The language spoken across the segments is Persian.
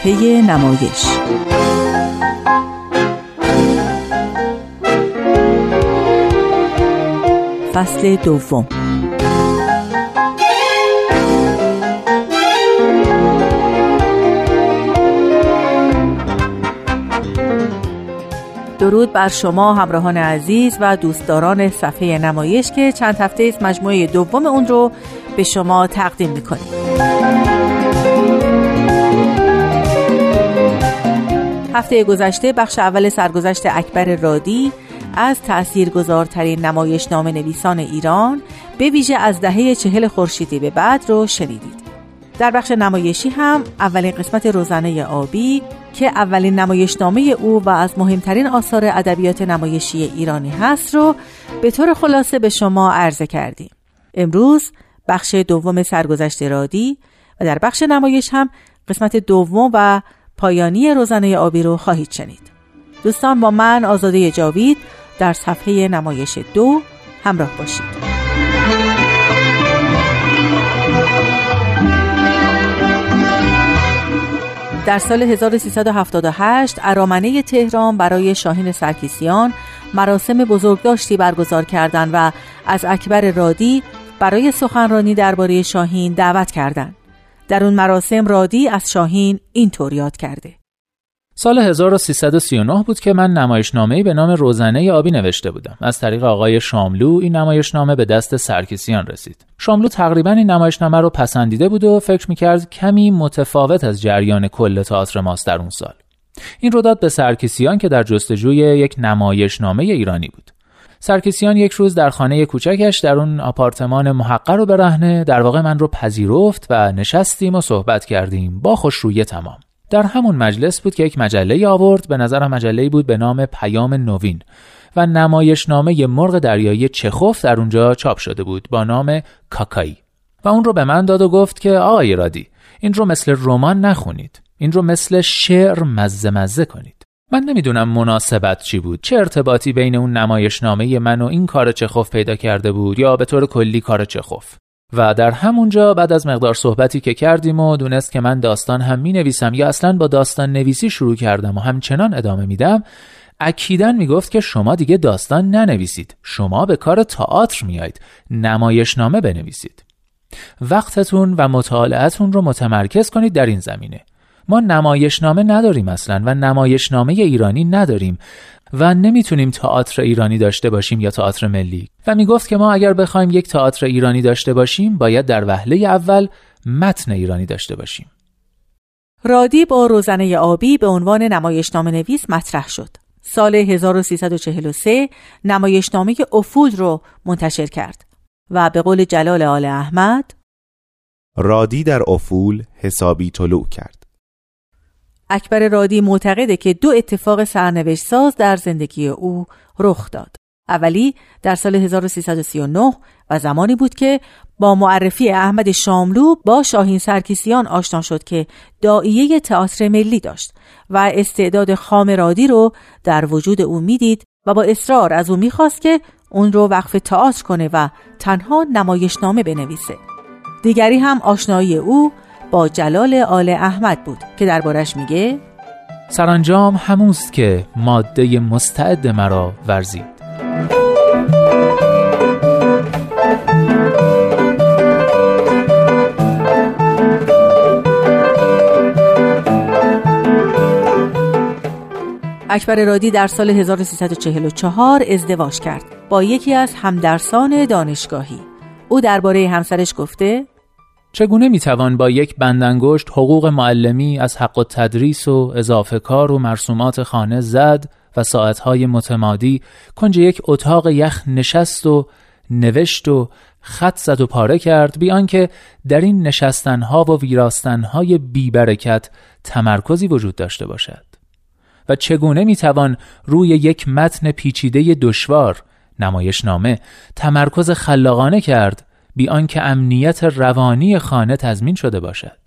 صفحه نمایش. فصل دوم. درود بر شما همراهان عزیز و دوستداران صفحه نمایش که چند هفته است مجموعه دوم اون رو به شما تقدیم می‌کنیم. هفته گذشته بخش اول سرگذشت اکبر رادی از تأثیرگذارترین نمایش نام نویسان ایران به ویژه از دهه چهل خورشیدی به بعد رو شنیدید. در بخش نمایشی هم اولین قسمت روزنه آبی که اولین نمایشنامه او و از مهمترین آثار ادبیات نمایشی ایرانی هست رو به طور خلاصه به شما عرضه کردیم. امروز بخش دوم سرگذشت رادی و در بخش نمایش هم قسمت دوم و پایانی روزنه آبی رو خواهید شنید. دوستان با من آزاده جاوید در صفحه نمایش دو همراه باشید. در سال 1378 ارامنه تهران برای شاهین سرکیسیان مراسم بزرگداشتی برگزار کردند و از اکبر رادی برای سخنرانی درباره شاهین دعوت کردند. در اون مراسم رادی از شاهین اینطور یاد کرده. سال 1339 بود که من نمایشنامه‌ای به نام روزنه آبی نوشته بودم. از طریق آقای شاملو این نمایشنامه به دست سرکیسیان رسید. شاملو تقریبا این نمایشنامه رو پسندیده بود و فکر می‌کرد کمی متفاوت از جریان کل تئاتر ماست در اون سال. این رو داد به سرکیسیان که در جستجوی یک نمایشنامه ایرانی بود. سرکیسیان یک روز در خانه کوچکش در اون آپارتمان محقر رو برهنه در واقع من رو پذیرفت و نشستیم و صحبت کردیم با خوشرویه تمام. در همون مجلس بود که یک مجله آورد به نظرم مجله بود به نام پیام نوین و نمایشنامه مرغ دریایی چخوف در اونجا چاپ شده بود با نام کاکایی. و اون رو به من داد و گفت که آقای رادی این رو مثل رمان نخونید. این رو مثل شعر مزه مزه کنید. من نمی‌دونم مناسبت چی بود. چه ارتباطی بین اون نمایشنامه من و این کار چخوف پیدا کرده بود یا به طور کلی کار چخوف. و در همونجا بعد از مقدار صحبتی که کردیم و دونست که من داستان هم می نویسم یا اصلا با داستان نویسی شروع کردم و همچنان ادامه میدم اکیدن می‌گفت که شما دیگه داستان ننویسید. شما به کار تئاتر میایید نمایشنامه بنویسید. وقتتون و مطالعتون رو متمرکز کنید در این زمینه. ما نمایشنامه نداریم اصلا و نمایشنامه ایرانی نداریم و نمی‌تونیم تئاتر ایرانی داشته باشیم یا تئاتر ملی. و می‌گفت که ما اگر بخوایم یک تئاتر ایرانی داشته باشیم باید در وهله اول متن ایرانی داشته باشیم. رادی با روزنه آبی به عنوان نمایشنامه نویس مطرح شد. سال 1343 نمایشنامه افول رو منتشر کرد. و به قول جلال آل احمد رادی در افول حسابی طلوع کرد. اکبر رادی معتقده که دو اتفاق سرنوشت ساز در زندگی او رخ داد. اولی در سال 1339 و زمانی بود که با معرفی احمد شاملو با شاهین سرکیسیان آشنا شد که دائیه تئاتر ملی داشت و استعداد خام رادی رو در وجود او می‌دید و با اصرار از او می‌خواست که اون رو وقف تئاتر کنه و تنها نمایشنامه بنویسه. دیگری هم آشنایی او با جلال آل احمد بود که دربارش میگه سرانجام هموست که ماده مستعد مرا ورزید. اکبر رادی در سال 1344 ازدواج کرد با یکی از همدرسان دانشگاهی. او درباره همسرش گفته چگونه می‌توان با یک بندنگشت حقوق معلمی از حق و تدریس و اضافه کار و مرسومات خانه زد و ساعتهای متمادی کنج یک اتاق یخ نشست و نوشت و خط زد و پاره کرد بیان که در این نشستنها و ویراستنهای بیبرکت تمرکزی وجود داشته باشد. و چگونه می‌توان روی یک متن پیچیده دشوار نمایشنامه تمرکز خلاقانه کرد بی آنکه امنیت روانی خانه تضمین شده باشد.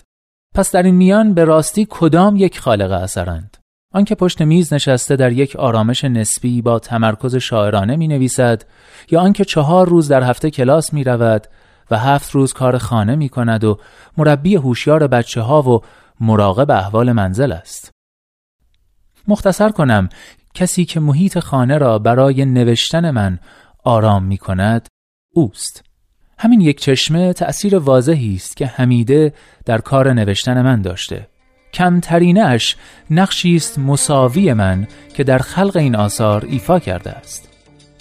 پس در این میان به راستی کدام یک خالق اثرند؟ آنکه پشت میز نشسته در یک آرامش نسبی با تمرکز شاعرانه می نویسد یا آنکه چهار روز در هفته کلاس می رود و هفت روز کار خانه می کند و مربی هوشیار بچه ها و مراقب احوال منزل است. مختصر کنم کسی که محیط خانه را برای نوشتن من آرام می کند اوست. همین یک چشمه تأثیر واضحی است که حمیده در کار نوشتن من داشته. کمترینه اش نقشی است مساوی من که در خلق این آثار ایفا کرده است.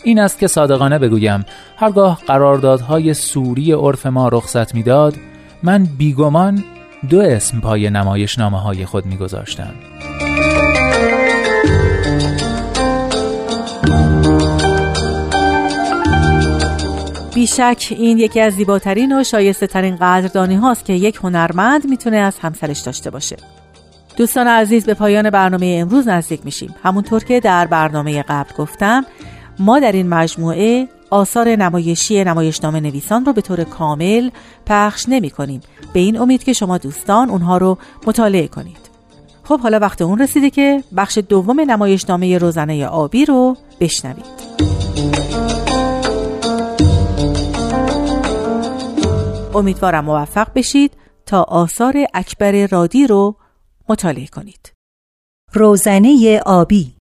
این است که صادقانه بگویم هرگاه قراردادهای سوری عرف ما رخصت می‌داد من بیگمان دو اسم پای نمایش نامه های خود میگذاشتم. بیشک این یکی از زیباترین و شایسته ترین قدردانی هاست که یک هنرمند می‌تونه از همسرش داشته باشه. دوستان عزیز به پایان برنامه امروز نزدیک میشیم. همونطور که در برنامه قبل گفتم ما در این مجموعه آثار نمایشی نمایشنامه نویسان رو به طور کامل پخش نمی کنیم به این امید که شما دوستان اونها رو مطالعه کنید. خب حالا وقت اون رسیده که بخش دوم نمایشنامه روزنه آبی رو بشنوید امیدوارم موفق بشید تا آثار اکبر رادی رو مطالعه کنید. روزنه آبی.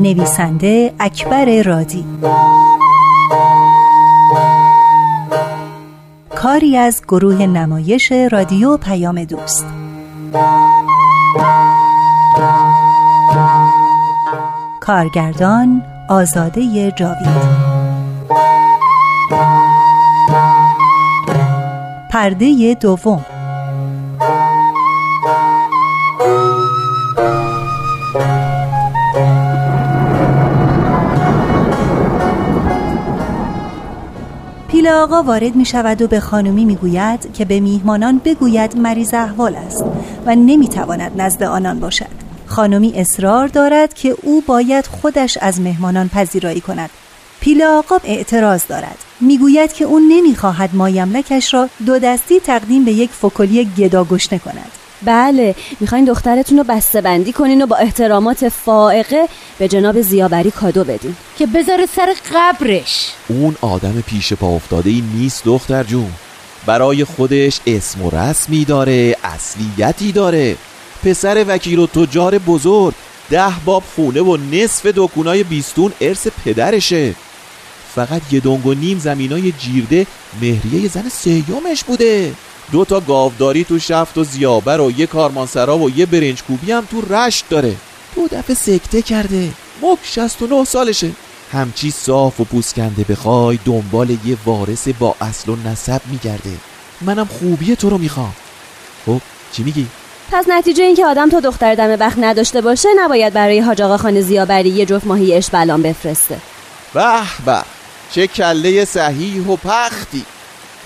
نویسنده اکبر رادی. کاری از گروه نمایش رادیو پیام دوست. کارگردان آزاده جاوید. پرده دوم. پیل آقا وارد می شود و به خانمی می گوید که به میهمانان بگوید مریض احوال است و نمی تواند نزد آنان باشد. خانمی اصرار دارد که او باید خودش از مهمانان پذیرایی کند. پیل آقا اعتراض دارد. می‌گوید که او نمی‌خواهد مایملکش را دو دستی تقدیم به یک فکلی گدا گشنه کند. بله می‌خواین دخترتون رو بسته بندی کنین و با احترامات فائقه به جناب زیابری کادو بدین. که بذاره سر قبرش. اون آدم پیش پا افتاده ای نیست دختر جون. برای خودش اسم و رسمی داره اصلیتی داره. پسر وکیل و تجار بزرگ ده باب خونه و نصف دکونای بیستون ارث پدرشه. فقط یه دنگ و نیم زمینای جیرده مهریه زن سیومش بوده. دو تا گاوداری تو شفت و زیابر و یه کارمانسرا و یه برنج کوبی هم تو رشت داره. دو دفعه سکته کرده. مک 69 سالشه. همچی صاف و پوسکنده بخوای دنبال یه وارث با اصل و نسب میگرده. منم خوبی تو رو می‌خوام. خب چی میگی؟ پس نتیجه این که آدم تا دختر دم بخت نداشته باشه نباید برای حاج آقا خان زیابری یه جفت ماهی اشبلان بفرسته. به به. چه کله صحیح و پختی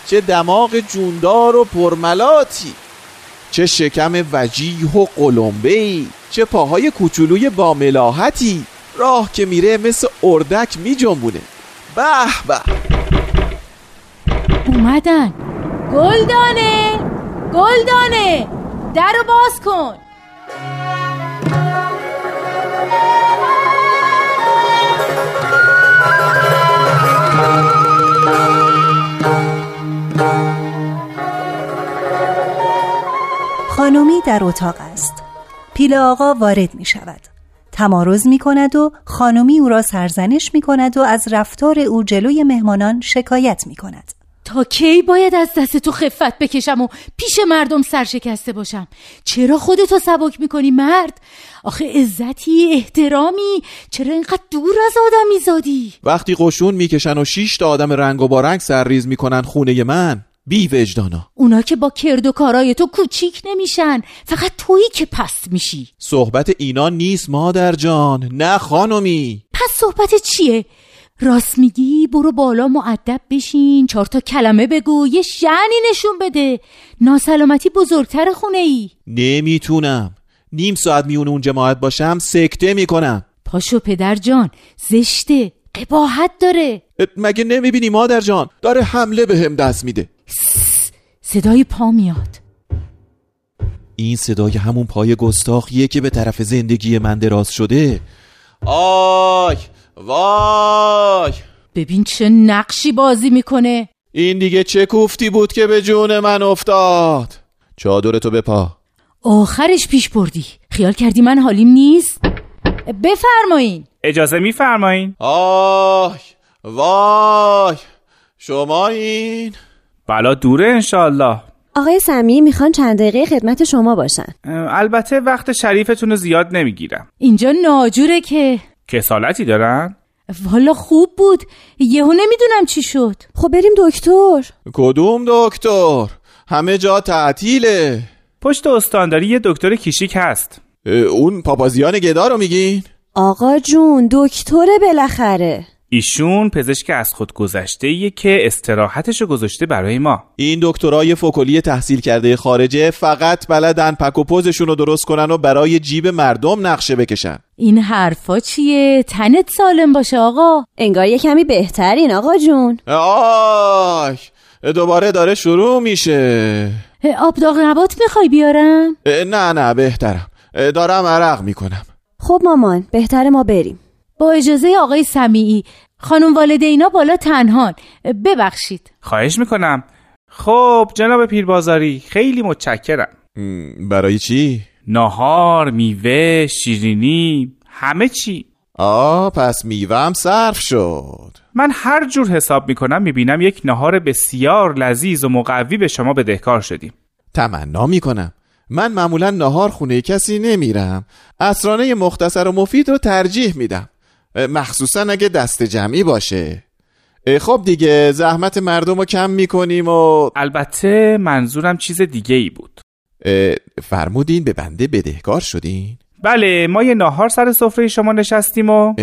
چه دماغ جوندار و پرملاتی چه شکم وجیه و قلمبه چه پاهای کوچولوی با ملاحتی. راه که میره مثل اردک می جنبونه به به. اومدن. گلدانه گلدانه. در باز کن. خانومی در اتاق است. پیل آقا وارد می شود. تمارز می کند و خانومی او را سرزنش می کند و از رفتار او جلوی مهمانان شکایت می کند. تا کی باید از دست تو خفت بکشم و پیش مردم سرشکسته باشم؟ چرا خودتو سبک می‌کنی مرد؟ آخه عزتی احترامی چرا اینقدر دور از آدم میزادی وقتی قشون می‌کشن و شیش تا آدم رنگ و بارنگ سرریز می‌کنن خونه من. بی وجدانا. اونا که با کرد و کارای تو کوچیک نمیشن. فقط تویی که پست میشی. صحبت اینا نیست مادر جان. نه خانمی. پس صحبت چیه؟ راست میگی برو بالا معدب بشین. چهار تا کلمه بگو یه شعنی نشون بده. ناسلامتی بزرگتر خونه ای نمی‌تونم. نیم ساعت میون اون جماعت باشم سکته می‌کنم. پاشو پدر جان زشته. قباحت داره. مگه نمی‌بینی مادر جان؟ داره حمله به هم دست میده. صدای پا میاد. این صدای همون پای گستاخیه که به طرف زندگی من دراز شده. آی وای. ببین چه نقشی بازی می‌کنه. این دیگه چه کوفتی بود که به جون من افتاد؟ چادرتو بپا. آخرش پیش بردی. خیال کردی من حالیم نیست؟ بفرمایین. اجازه میفرمایین. آه وای. شما این بلا دوره انشالله آقای سمی می‌خوان چند دقیقه خدمت شما باشن. البته وقت شریفتون رو زیاد نمی‌گیرم. اینجا ناجوره که. کسالتی دارن؟ والا خوب بود. یهو نمی‌دونم چی شد. خب بریم دکتر. کدوم دکتر؟ همه جا تعطیله. پشت استانداری یه دکتر کیشیک هست. اون پاپازیان گدا رو میگین؟ آقا جون دکتره بالاخره. ایشون پزشک از خود گذشته ایه که استراحتشو گذاشته برای ما. این دکترای فوکلی تحصیل کرده خارجه فقط بلدن پک و پوزشون رو درست کنن و برای جیب مردم نقشه بکشن. این حرفا چیه؟ تنت سالم باشه آقا. انگار یه کمی بهترین آقا جون. آی دوباره داره شروع میشه. آب داغ نبات می‌خوای بیارم؟ نه نه بهترم. دارم عرق می‌کنم. خب مامان بهتر ما بریم. با اجازه آقای سمیعی خانم والدینا بالا تنهان. ببخشید. خواهش می‌کنم. خب جناب پیربازاری خیلی متشکرم. برای چی؟ ناهار، میوه، شیرینی همه چی. آه پس میوم صرف شد. من هر جور حساب می‌کنم می‌بینم یک ناهار بسیار لذیذ و مقوی به شما بدهکار شدیم. تمنا می‌کنم. من معمولا نهار خونه کسی نمیرم. اسرانه مختصر و مفید رو ترجیح میدم. مخصوصا اگه دست جمعی باشه. خب دیگه زحمت مردم رو کم می‌کنیم و البته منظورم چیز دیگه ای بود فرمودین به بنده بدهکار شدین. بله ما یه ناهار سر سفره شما نشستیم و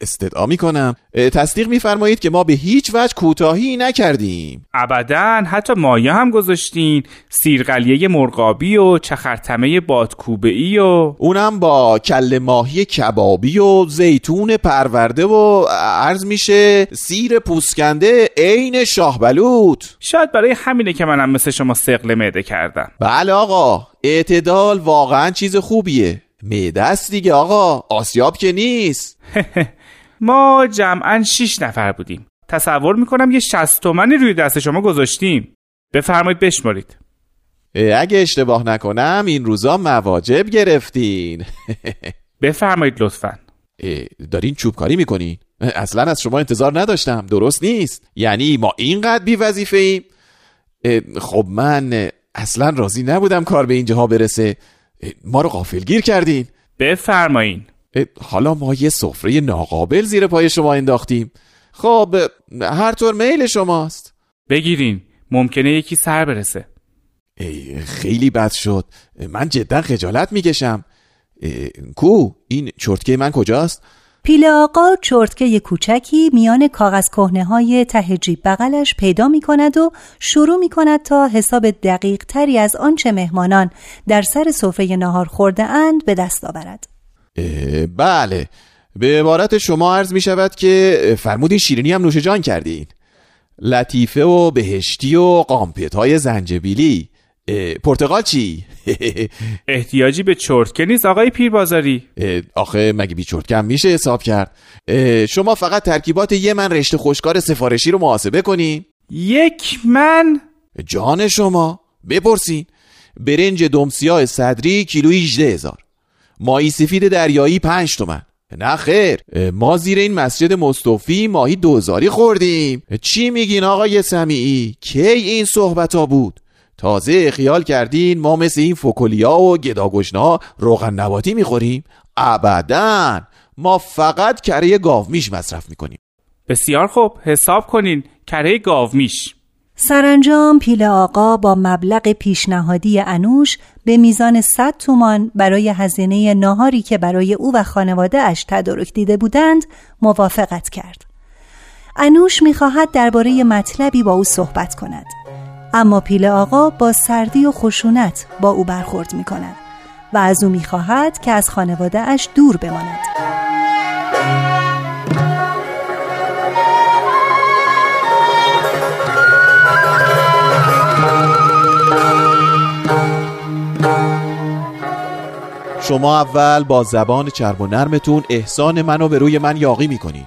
استدعا می‌کنم. تصدیق میفرمایید که ما به هیچ وجه کوتاهی نکردیم. ابدا حتی مایه هم گذاشتین. سیرقلیه مرغابی و چخرتمه بادکوبه ای و اونم با کل ماهی کبابی و زیتون پرورده و عرض میشه سیر پوسکنده عین شاهبلوط شاید برای همینه که منم مثل شما سقل معده کردم. بله آقا اعتدال واقعا چیز خوبیه. معده است دیگه آقا. آسیاب که نیست. ما جمعا شیش نفر بودیم. تصور می‌کنم یه شست تومنی روی دست شما گذاشتیم. بفرمایید بشمارید. اگه اشتباه نکنم این روزا مواجب گرفتین. بفرمایید لطفا. دارین چوبکاری می‌کنین؟ اصلا از شما انتظار نداشتم. درست نیست. یعنی ما اینقدر بی وظیفه ایم خب من اصلا راضی نبودم کار به اینجاها برسه. ما رو غافلگیر کردین. بفرمایین. حالا ما یه سفره ناقابل زیر پای شما انداختیم. خب هر طور میل شماست. بگیرین ممکنه یکی سر برسه. ای، خیلی بد شد. من جدا خجالت می‌کشم. کو این چرتکه من کجاست؟ پیل آقا چرتکه کوچکی میان کاغذ کهنه های ته جیب بغلش پیدا می کند و شروع می کند تا حساب دقیق تری از آنچه مهمانان در سر سفره نهار خورده اند به دست آورد. بله. به عبارت شما عرض می شود که فرمودین شیرینی هم نوش جان کردین. لطیفه و بهشتی و قامپت های زنجبیلی. اه، پرتقال چی؟ احتیاجی به چرتکه نیست آقای پیربازاری. آخه مگه بی چرتکم میشه حساب کرد؟ شما فقط ترکیبات یه من رشته خوشکار سفارشی رو محاسبه کنین یک من؟ جان شما بپرسین. برنج دمسیاه صدری کیلویی 18 هزار. ماهی سفید دریایی 5 تومن. نه خیر. ما زیر این مسجد مصطفی ماهی دوزاری خوردیم. چی میگین آقای سمیعی؟ کی این صحبت ها بود؟ تازه خیال کردین ما مثل این فکولیا و گداگشنا روغن نباتی می‌خوریم؟ ابدا! ما فقط کره گاومیش مصرف می‌کنیم. بسیار خوب. حساب کنین. کره گاومیش. سرانجام پیل آقا با مبلغ پیشنهادی انوش به میزان 100 تومان برای هزینه ناهاری که برای او و خانواده اش تدارک دیده بودند موافقت کرد. انوش می‌خواهد درباره مطلبی با او صحبت کند. اما پیل آقا با سردی و خشونت با او برخورد می کند و از او می‌خواهد که از خانواده اش دور بماند. شما اول با زبان چرب و نرمتون احسان منو به روی من یاقی می‌کنین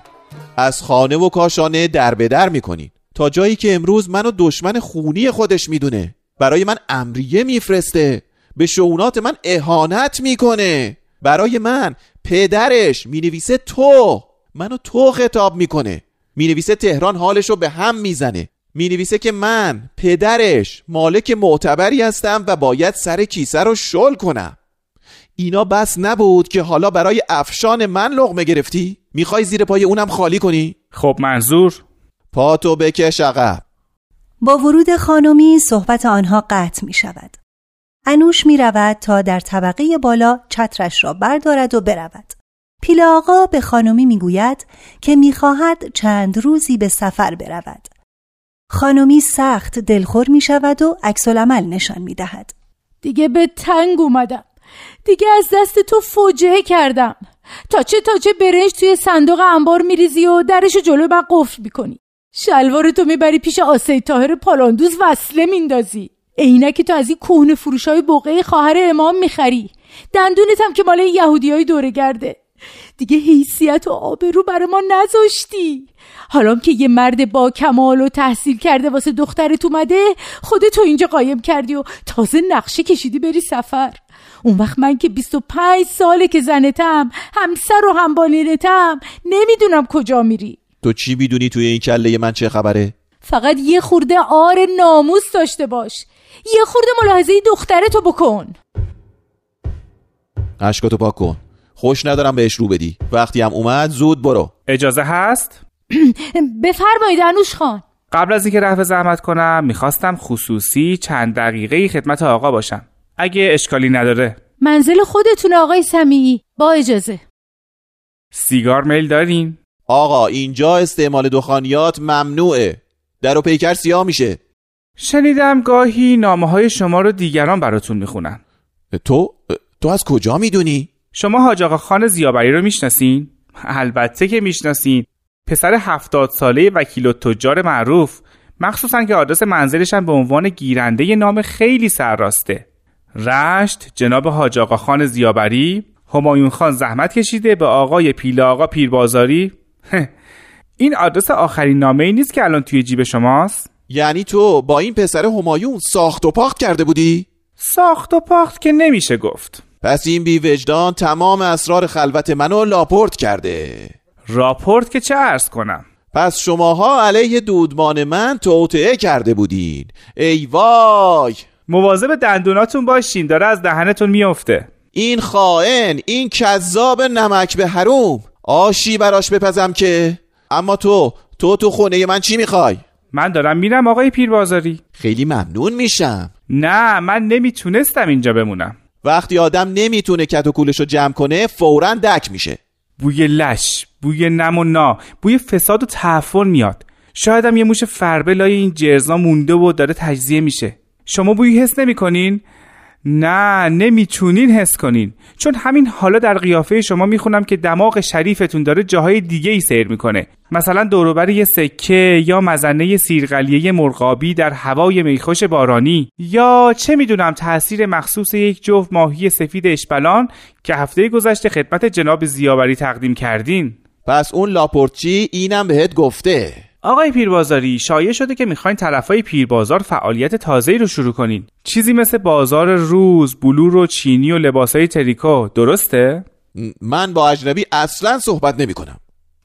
از خانه و کاشانه در به در می‌کنین تا جایی که امروز منو دشمن خونی خودش می‌دونه. برای من امریه میفرسته. به شعونات من اهانت می‌کنه. برای من پدرش می‌نویسه تو. منو تو خطاب می‌کنه. می‌نویسه تهران حالشو به هم می‌زنه. می‌نویسه که من پدرش مالک معتبری هستم و باید سر کیسه رو شل کنم. اینا بس نبود که حالا برای افشان من لغمه گرفتی؟ می‌خوای زیر پای اونم خالی کنی؟ خب منظور؟ پاتو بکش عقب با ورود خانمی صحبت آنها قطع می شود. انوش می رود تا در طبقه بالا چترش را بردارد و برود. پیل آقا به خانمی می گوید که می خواهد چند روزی به سفر برود. خانمی سخت دلخور می شود و عکس العمل نشان می دهد. دیگه به تنگ اومدم دیگه از دست تو فوجعه کردم تا چه تا چه برنج توی صندوق انبار میریزی و درشو جلو من قفل می‌کنی شلوار تو می‌بری پیش آسی تاهر پالاندوز وصله میندازی. عینک تو از این کهنه فروشای بقعه خواهر امام می‌خری. دندونت هم که مال یهودی های دوره گرده. دیگه حیثیت و آبرو برای ما نذاشتی. حالا که یه مرد با کمال و تحصیل کرده واسه دخترت اومده خودتو اینجا قایم کردی و تازه نقشه کشیدی بری سفر. اون وقت من که 25 ساله که زنتم همسر و همبالینتم نمی‌دونم کجا میری. تو چی می‌دونی توی این کله من چه خبره؟ فقط یه خورده آر ناموس داشته باش. یه خورده ملاحظه دخترتو بکن. اشکاتو پاک کن. خوش ندارم بهش رو بدی. وقتی هم اومد زود برو. اجازه هست؟ بفرمایید انوش خان. قبل از اینکه رفع زحمت کنم می‌خواستم خصوصی چند دقیقه خدمت آقا باشم. اگه اشکالی نداره. منزل خودتون آقای سمیعی با اجازه. سیگار میل دارین؟ آقا اینجا استعمال دخانیات ممنوعه. در و پیکر سیاه میشه. شنیدم گاهی نامه های شما رو دیگران براتون می‌خونن. تو تو از کجا می‌دونی؟ شما حاج آقا خان زیابری رو می‌شناسین؟ البته که می‌شناسین. پسر هفتاد ساله وکیل و تجار معروف. مخصوصا که آدرس منزلش هم به عنوان گیرنده نام خیلی سرراسته. رشت جناب حاج آقا خان زیابری. همایون خان زحمت کشیده به آقای پیل آقا پیربازاری. این آدرس آخرین نامه ای نیست که الان توی جیب شماست؟ یعنی تو با این پسر همایون ساخت و پاخت کرده بودی؟ ساخت و پاخت که نمیشه گفت. پس این بی وجدان تمام اسرار خلوت منو لاپورت کرده. راپورت که چه عرض کنم؟ پس شماها علیه دودمان من توطعه کرده بودین. ای وای! مواظب دندوناتون باشین داره از دهنتون میفته این خائن این کذاب نمک به حروم! آشی براش بپزم که. اما تو تو تو خونه من چی می‌خوای؟ من دارم میرم آقای پیربازاری. خیلی ممنون میشم. نه من نمی‌تونستم اینجا بمونم. وقتی آدم نمی‌تونه کت و کولش رو جمع کنه فورا دک میشه. بوی لش بوی نم و نا بوی فساد و تعفن میاد. شایدم یه موش فربه لای این جرزا مونده و داره تجزیه میشه. شما بوی حس نمی‌کنین؟ نه نمی‌تونین حس کنین. چون همین حالا در قیافه شما می‌خونم که دماغ شریفتون داره جاهای دیگه ای سیر می‌کنه. مثلا دوروبر یه سکه یا مزنه سیرقلیه مرغابی در هوای میخوش بارانی. یا چه می‌دونم تاثیر مخصوص یک جفت ماهی سفید اشبلان که هفته گذشته خدمت جناب زیاوری تقدیم کردین. پس اون لاپورچی اینم بهت گفته. آقای پیربازاری شایع شده که می‌خواین طرفای پیربازار فعالیت تازه‌ای رو شروع کنین چیزی مثل بازار روز، بلور و چینی و لباسای تریکو درسته؟ من با اجنبی اصلا صحبت نمی کنم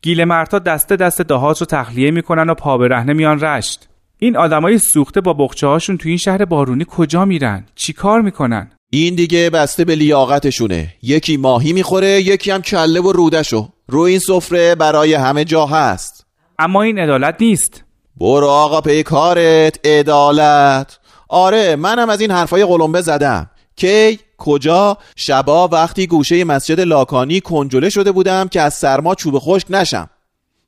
گیل مرتا دسته دست دهات رو تخلیه می‌کنن و پا به رهنه میان رشت این آدمای سوخته با بخچه هاشون تو این شهر بارونی کجا میرن؟ چی کار می‌کنن؟ این دیگه بسته به لیاقتشونه یکی ماهی می‌خوره یکی هم کله و رودشو رو این سفره برای همه جا هست اما این عدالت نیست. برو آقا پی کارت عدالت. آره منم از این حرفای قلمبه زدم. کی کجا شبا وقتی گوشه مسجد لاکانی کنجله شده بودم که از سرما چوب خشک نشم.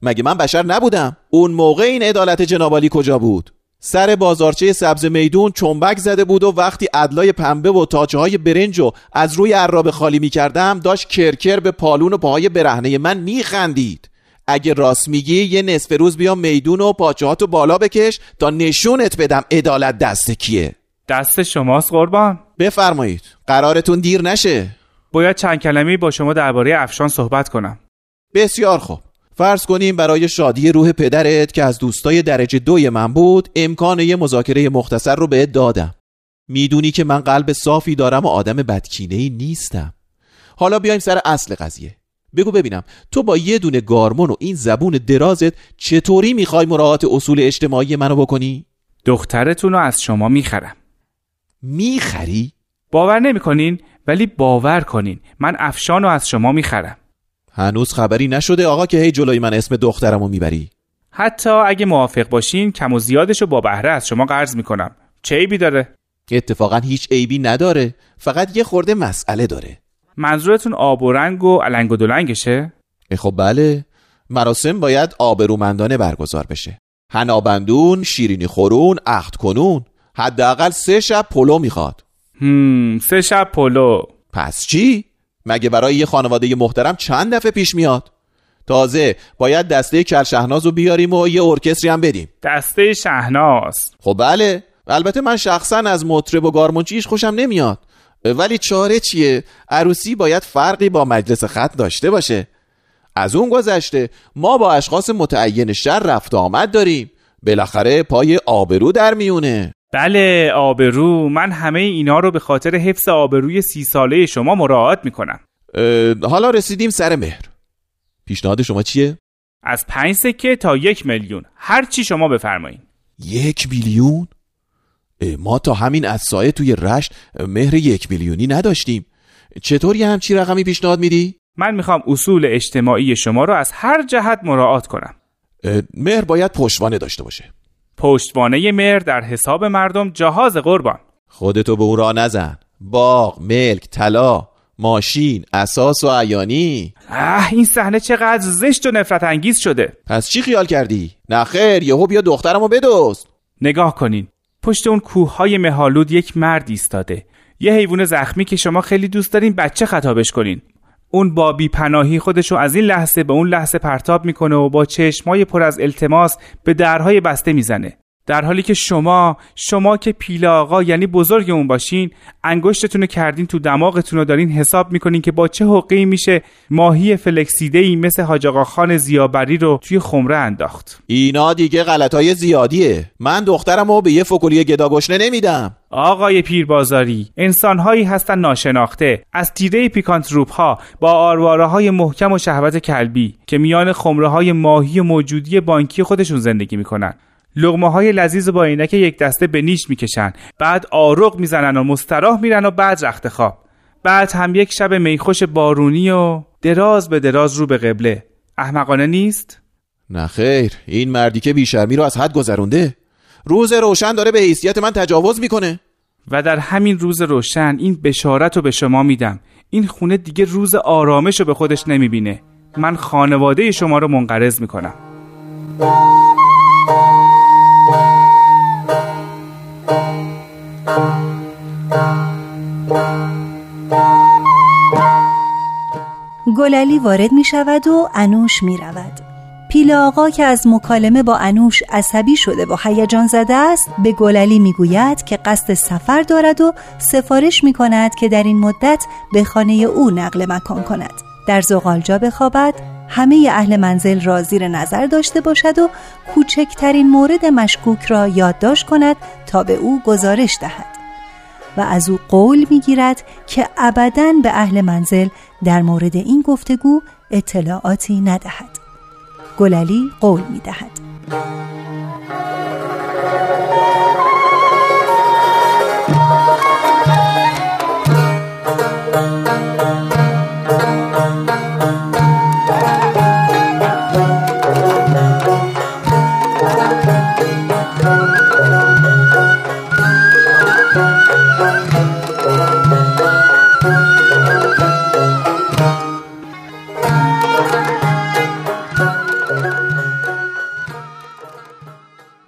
مگه من بشر نبودم؟ اون موقع این عدالت جنابالی کجا بود؟ سر بازارچه سبز میدون چنبک زده بود و وقتی ادلای پنبه و تاچه های برنج و از روی عرابه خالی می کردم داشت کرکر به پالون و پاهای برهنه من می خندید اگه راست میگی یه نصف روز بیا میدون و پاچهاتو بالا بکش تا نشونت بدم عدالت دست کیه. دست شماست قربان. بفرمایید. قرارتون دیر نشه. باید چند کلمه با شما درباره افشان صحبت کنم. بسیار خوب. فرض کنیم برای شادی روح پدرت که از دوستای درجه دوی من بود امکان یه مذاکره مختصر رو بهت دادم. می‌دونی که من قلب صافی دارم و آدم بدکینه ای نیستم. حالا بیایم سر اصل قضیه. بگو ببینم تو با یه دونه گارمون و این زبون درازت چطوری می‌خوای مراعات اصول اجتماعی منو بکنی؟ دخترتون رو از شما می‌خرم. می‌خری؟ باور نمی‌کنین ولی باور کنین من افشان رو از شما می‌خرم. هنوز خبری نشده آقا که هی جلوی من اسم دخترم رو می‌بری. حتی اگه موافق باشین کم و زیادش رو با بهره از شما قرض می‌کنم. چه عیبی داره؟ اتفاقا هیچ عیبی نداره فقط یه خورده مسئله داره. منظورتون آب و رنگ و علنگ و دلنگشه؟ خب بله. مراسم باید آبرومندانه برگزار بشه. هنابندون شیرینی خورون عقد کنون. حداقل سه شب پلو می‌خواد. هم سه شب پلو. پس چی؟ مگه برای یه خانواده محترم چند دفعه پیش میاد؟ تازه باید دسته کرشهناز رو بیاریم و یه ارکستری هم بدیم. دسته شهناز. خب بله. البته من شخصا از مطرب و گارمونچیش خوشم نمیاد. ولی چاره چیه؟ عروسی باید فرقی با مجلس خط داشته باشه. از اون گذشته ما با اشخاص متعین شر رفت آمد داریم. بالاخره پای آبرو در میونه. بله آبرو. من همه اینا رو به خاطر حفظ آبروی سی ساله شما مراعات می‌کنم. حالا رسیدیم سر مهر. پیشنهاد شما چیه؟ از پنج سکه تا یک میلیون. هر چی شما بفرمایید یک میلیون؟ ما تا همین از سایه توی رشت مهر یک میلیونی نداشتیم. چطوری همچی رقمی پیشنهاد میدی؟ من می‌خوام اصول اجتماعی شما رو از هر جهت مراعات کنم. مهر باید پشتوانه داشته باشه. پشتوانه مهر در حساب مردم جهاز قربان. خودتو به اون راه نزن. باغ، ملک، طلا، ماشین، اساس و عیانی. اه این صحنه چقدر زشت و نفرت انگیز شده. پس چی خیال کردی؟ نخیر یهو بیا دخترمو بدوست. نگاه کنین. پشت اون کوههای مهالود یک مرد ایستاده. یه حیوان زخمی که شما خیلی دوست دارین بچه خطابش کنین. اون با بیپناهی خودشو از این لحظه به اون لحظه پرتاب می‌کنه و با چشمای پر از التماس به درهای بسته می‌زنه. در حالی که شما شما که پیل آقا یعنی بزرگ اون باشین انگشتتون رو کردین تو دماغتون رو دارین حساب می‌کنین که با چه حقی میشه ماهی فلکسیده ای مثل حاج آقا خان زیابری رو توی خمره انداخت. اینا دیگه غلطای زیادیه. من دخترم رو به یه فکولی گدا گشنه نمیدم. آقای پیربازاری انسانهایی هستن ناشناخته. از تیره پیکانت روپ ها با آرواره های محکم و شهوت کلبی که میان خمره های ماهی و موجودی بانکی خودشون زندگی می‌کنن. لغمه های لذیذ با عینک یک دسته به نیش می‌کشن. بعد آرق می‌زنن و مستراح میرن و بعد رخت خواب. بعد هم یک شب میخوش بارونی و دراز به دراز رو به قبله. احمقانه نیست؟ نه خیر این مردی که بیشرمی رو از حد گذرونده. روز روشن داره به حیثیت من تجاوز می‌کنه. و در همین روز روشن این بشارت رو به شما میدم. این خونه دیگه روز آرامش رو به خودش نمی‌بینه. من خانواده شما رو منقرض می‌کنم. گللی وارد می شود و انوش می رود. پیل آقا که از مکالمه با انوش عصبی شده و هیجان زده است به گللی می گوید که قصد سفر دارد و سفارش می کند که در این مدت به خانه او نقل مکان کند. در زغالجا بخوابد. همه اهل منزل را زیر نظر داشته باشد و کوچکترین مورد مشکوک را یادداشت کند تا به او گزارش دهد. و از او قول می‌گیرد که ابدا به اهل منزل در مورد این گفتگو اطلاعاتی ندهد. گللی قول می‌دهد.